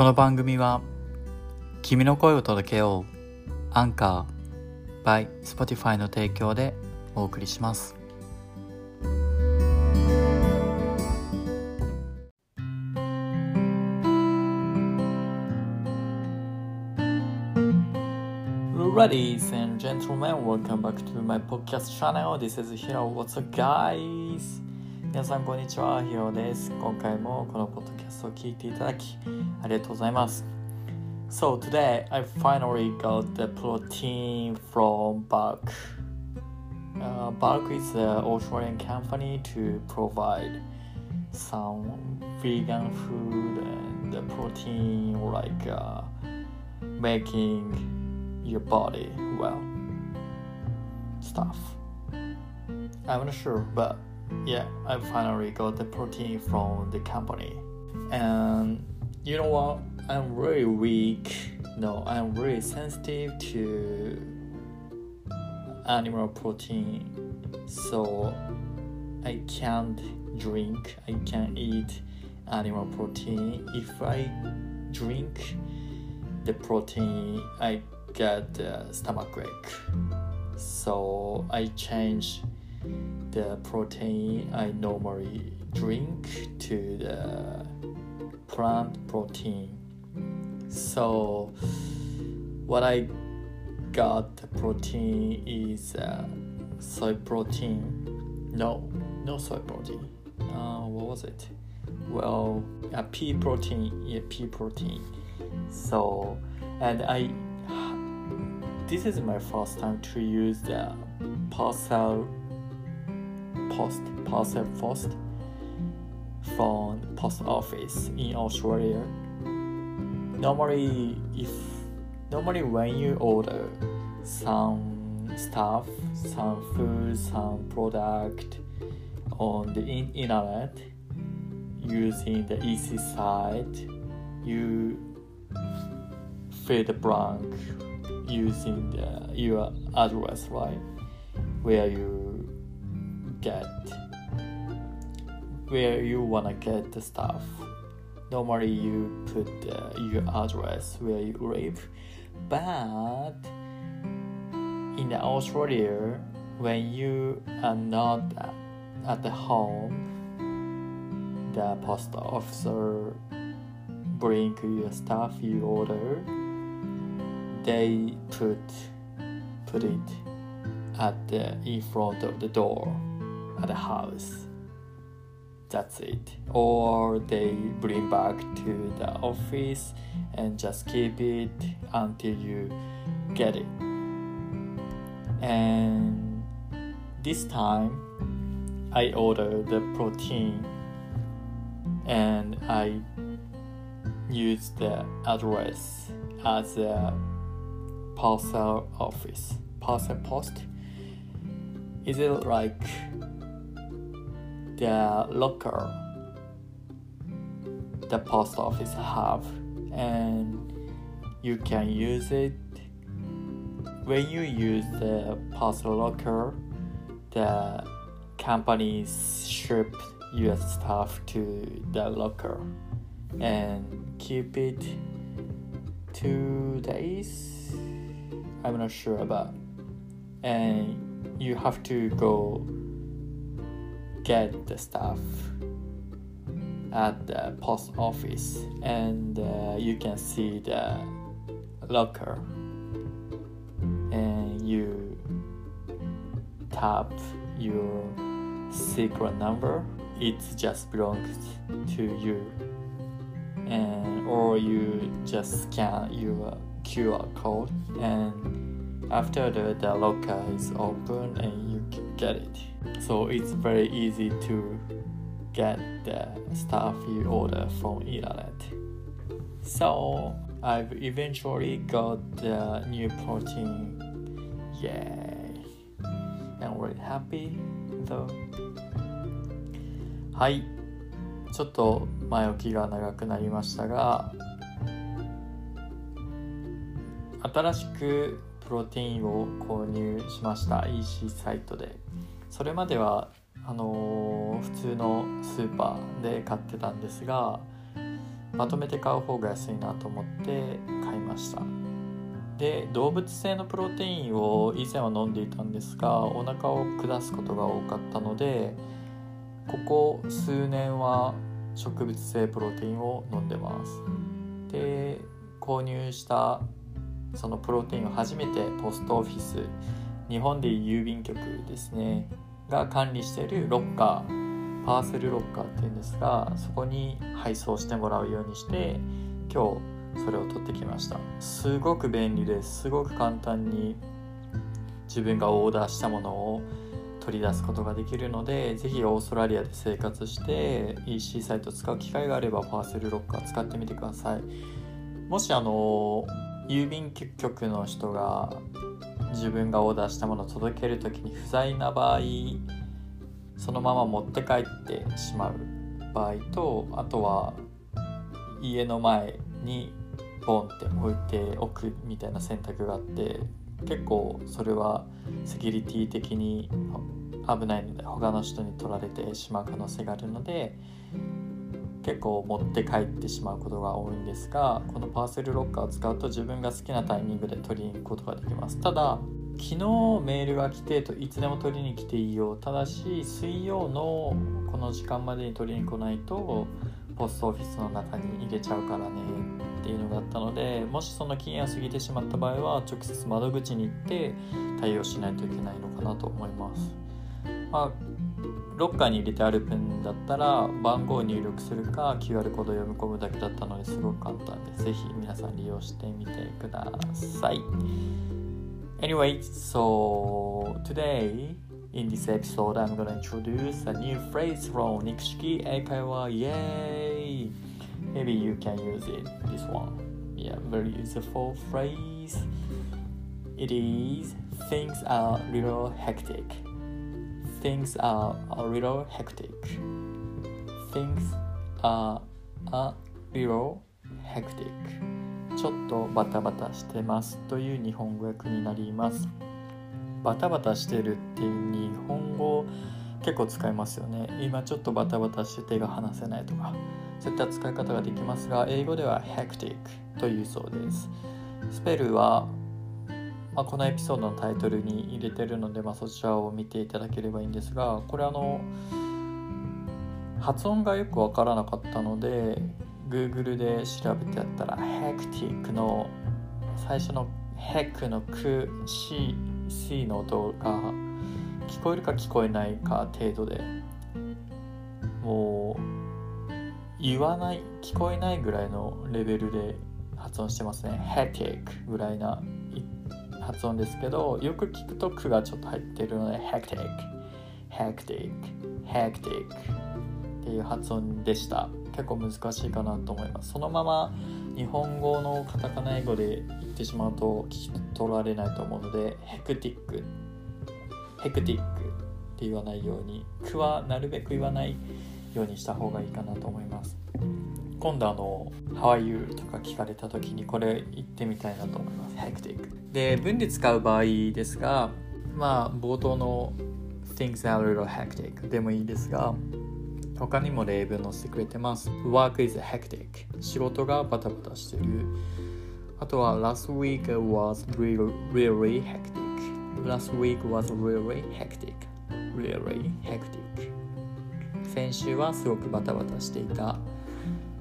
この番組は君の声を届けようアンカー by Spotify の提供でお送りしますレディー s and gentlemen, welcome back to my podcast channel. This is Hiro. What's up, guys? 皆さんこんにちは、ヒロです。今回もこのポッドキャストを聞いていただきありがとうございます。So today I finally got the protein from Bark. Uh, Bark is an Australian company to provide some vegan food and the protein like uh, making your body well stuff. I'm not sure, but yeah, I finally got the protein from the company. And you know what? I'm really weak. No, I'm really sensitive to animal protein. So I can't drink, I can't eat animal protein. If I drink the protein, I get stomach ache. So I change the protein I normally drink to the plant protein. So what I got the protein is uh, soy protein. No, no soy protein. Uh, what was it? Well, a pea protein. Yeah, pea protein. So, and I. This is my first time to use the parcel post parcel post from post office in Australia. Normally, if normally when you order some stuff, some food, some product on the in- internet using the EC site, you fill the blank using the, your address, right? Where you get where you wanna get the stuff. Normally you put uh, your address where you live, but in Australia, when you are not at the home, the post officer bring your stuff you order. They put put it at the in front of the door at the house. That's it. Or they bring back to the office and just keep it until you get it. And this time I ordered the protein and I used the address as a parcel office, parcel post. Is it like the locker the post office have and you can use it. When you use the postal locker the companies ship your stuff to the locker and keep it two days. I'm not sure about and you have to go get the stuff at the post office and uh, you can see the locker. And you tap your secret number. It just belongs to you. And or you just scan your QR code. And after the, the locker is open and you get it so it's very easy to get the stuff you order from internet so i've eventually got the new protein yay i'm really happy though はいちょっと前置きが長くなりましたが新しくプロテインを購入しました。EC サイトで。それまではあのー、普通のスーパーで買ってたんですが、ままとめて買う方が安いなと思って買いました。で動物性のプロテインを以前は飲んでいたんですがお腹を下すことが多かったのでここ数年は植物性プロテインを飲んでます。で購入したそのプロテインを初めてポストオフィス日本でいう郵便局ですねが管理しているロッカーパーセルロッカーっていうんですがそこに配送してもらうようにして今日それを取ってきました。すごく便利ですすごく簡単に自分がオーダーしたものを取り出すことができるのでぜひオーストラリアで生活して EC サイト使う機会があればパーセルロッカー使ってみてください。もしあの郵便局の人が自分がオーダーしたものを届ける時に不在な場合そのまま持って帰ってしまう。場合とあとは家の前にボンって置いておくみたいな選択があって結構それはセキュリティ的に危ないので他の人に取られてしまう可能性があるので結構持って帰ってしまうことが多いんですがこのパーセルロッカーを使うと自分が好きなタイミングで取りに行くことができますただ昨日メールが来てといつでも取りに来ていいよただし水曜のこの時間までに取りに来ないとポストオフィスの中に入れちゃうからねっていうのがあったのでもしその期限を過ぎてしまった場合は直接窓口に行って対応しないといけないのかなと思います。まあ、ロッカーに入れてある分だったら番号を入力するか QR コードを読み込むだけだったのですごく簡単でぜひ皆さん利用してみてください。Anyway, so today in this episode I'm gonna introduce a new phrase from Nikshiki Eikaiwa. Yay! Maybe you can use it, this one. Yeah, very useful phrase. It is things are a little hectic. Things are a little hectic. Things are a little hectic. ちょっとバタバタしてますという日本語訳になります。バタバタしてるっていう日本語結構使いますよね。今ちょっとバタバタして手が離せないとか、そういった使い方ができますが、英語では hectic というそうです。スペルは、まあ、このエピソードのタイトルに入れてるので、まあ、そちらを見ていただければいいんですが、これあの、発音がよくわからなかったので、Google で調べてやったら hectic の最初の hec のく C, C の音が聞こえるか聞こえないか程度でもう言わない聞こえないぐらいのレベルで発音してますね。hectic ぐらいな発音ですけどよく聞くと「く」がちょっと入ってるので hectic hectic hectic っていう発音でした。結構難しいかなと思います。そのまま日本語のカタカナ英語で言ってしまうと聞き取られないと思うのでヘクティックヘクティックって言わないように「く」はなるべく言わないようにした方がいいかなと思います。今度あの「How are you?」とか聞かれた時にこれ言ってみたいなと思いますヘクティックで文で使う場合ですがまあ冒頭の Things are a little hectic でもいいですが他にも例文載せてくれてます。Work is hectic. 仕事がバタバタしてる。あとは Last week was really, really hectic. Last week was really hectic. Really hectic. 先週はすごくバタバタしていた。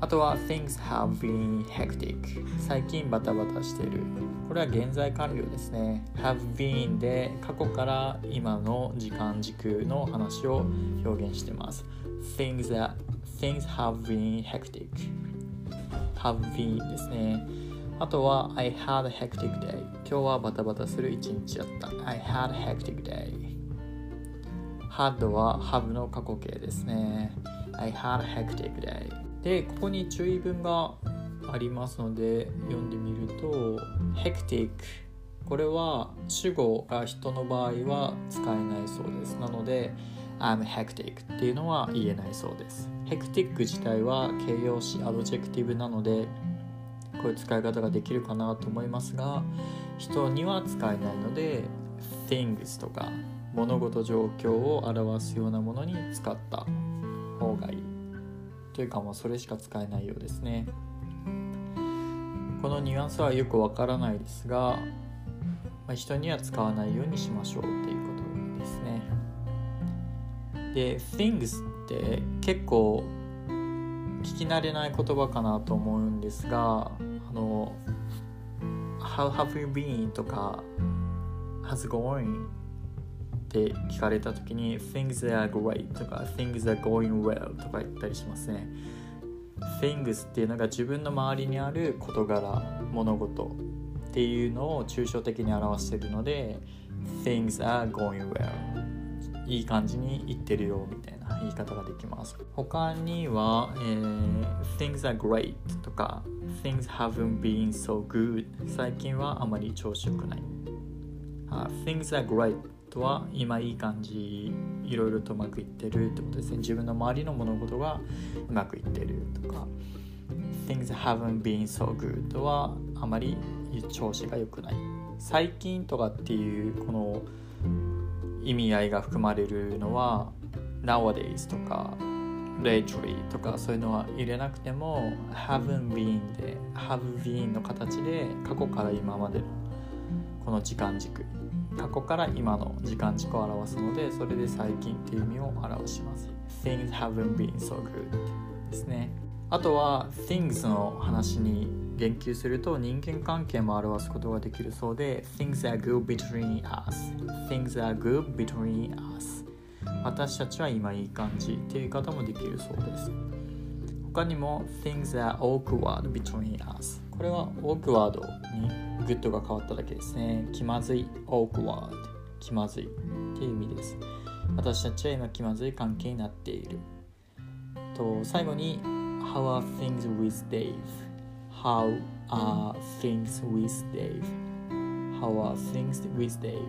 あとは Things have been hectic. 最近バタバタしている。これは現在完了ですね。have been で過去から今の時間軸の話を表現してます。things that things have been hectic have been ですねあとは I had a hectic day 今日はバタバタする一日だった I had a hectic day had は have の過去形ですね I had a hectic day でここに注意文がありますので読んでみると hectic これは主語が人の場合は使えないそうです。なので I'm hectic っていうのは言えないそうです。hectic 自体は形容詞アドジェクティブなのでこういう使い方ができるかなと思いますが人には使えないので things とか物事状況を表すようなものに使った方がいい。というかもうそれしか使えないようですねこのニュアンスはよくわからないですが、まあ、人には使わないようにしましょうっていうことですねで things って結構聞き慣れない言葉かなと思うんですがあの How have you been? とか How's going? って聞かれた時に Things are great とか Things are going well とか言ったりしますね Things っていうのが自分の周りにある事柄物事っていうのを抽象的に表しているので Things are going well いい感じに言ってるよみたいな言い方ができます他には、えー、Things are great とか Things haven't been so good 最近はあまり調子よくない、uh, Things are great とは今いい感じいろいろとうまくいってるってことですね。自分の周りの物事がうまくいってるとか。Things haven't been so good はあまり調子が良くない。最近とかっていうこの意味合いが含まれるのは nowadays とか lately とかそういうのは入れなくても haven't been で have been の形で過去から今までのこの時間軸過去から今の時間軸を表すのでそれで最近っていう意味を表します Things haven't been so good ですねあとは things の話に言及すると人間関係も表すことができるそうで Things are good between us Things are good between us 私たちは今いい感じっていう言い方もできるそうです他にも Things are awkward between us これは awkward に good が変わっただけですね。気まずい。awkward 気まずいっていう意味です。私たちは今気まずい関係になっている。と最後に How are things with Dave? How are things with Dave? How are things with Dave?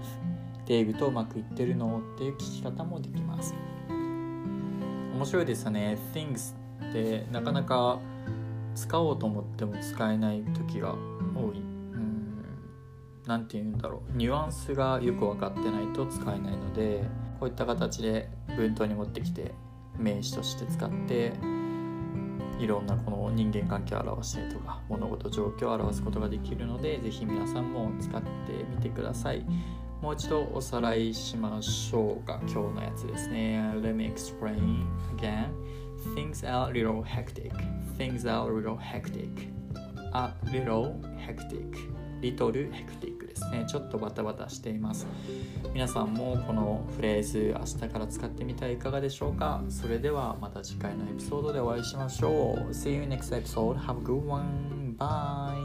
デイブとうまくいってるのっていう聞き方もできます。面白いですよね。Things ってなかなか使おうと思っても使えない時が多い。何て言うんだろう。ニュアンスがよく分かってないと使えないのでこういった形で文頭に持ってきて名詞として使っていろんなこの人間関係を表したりとか物事状況を表すことができるので是非皆さんも使ってみてください。もう一度おさらいしましょうか。今日のやつですね。Let me explain again. Things are a little hectic Things are a little hectic A little hectic リトルヘクティックですね。ちょっとバタバタしています。皆さんもこのフレーズ明日から使ってみてはいかがでしょうかそれではまた次回のエピソードでお会いしましょう。See you next episode. Have a good one. Bye.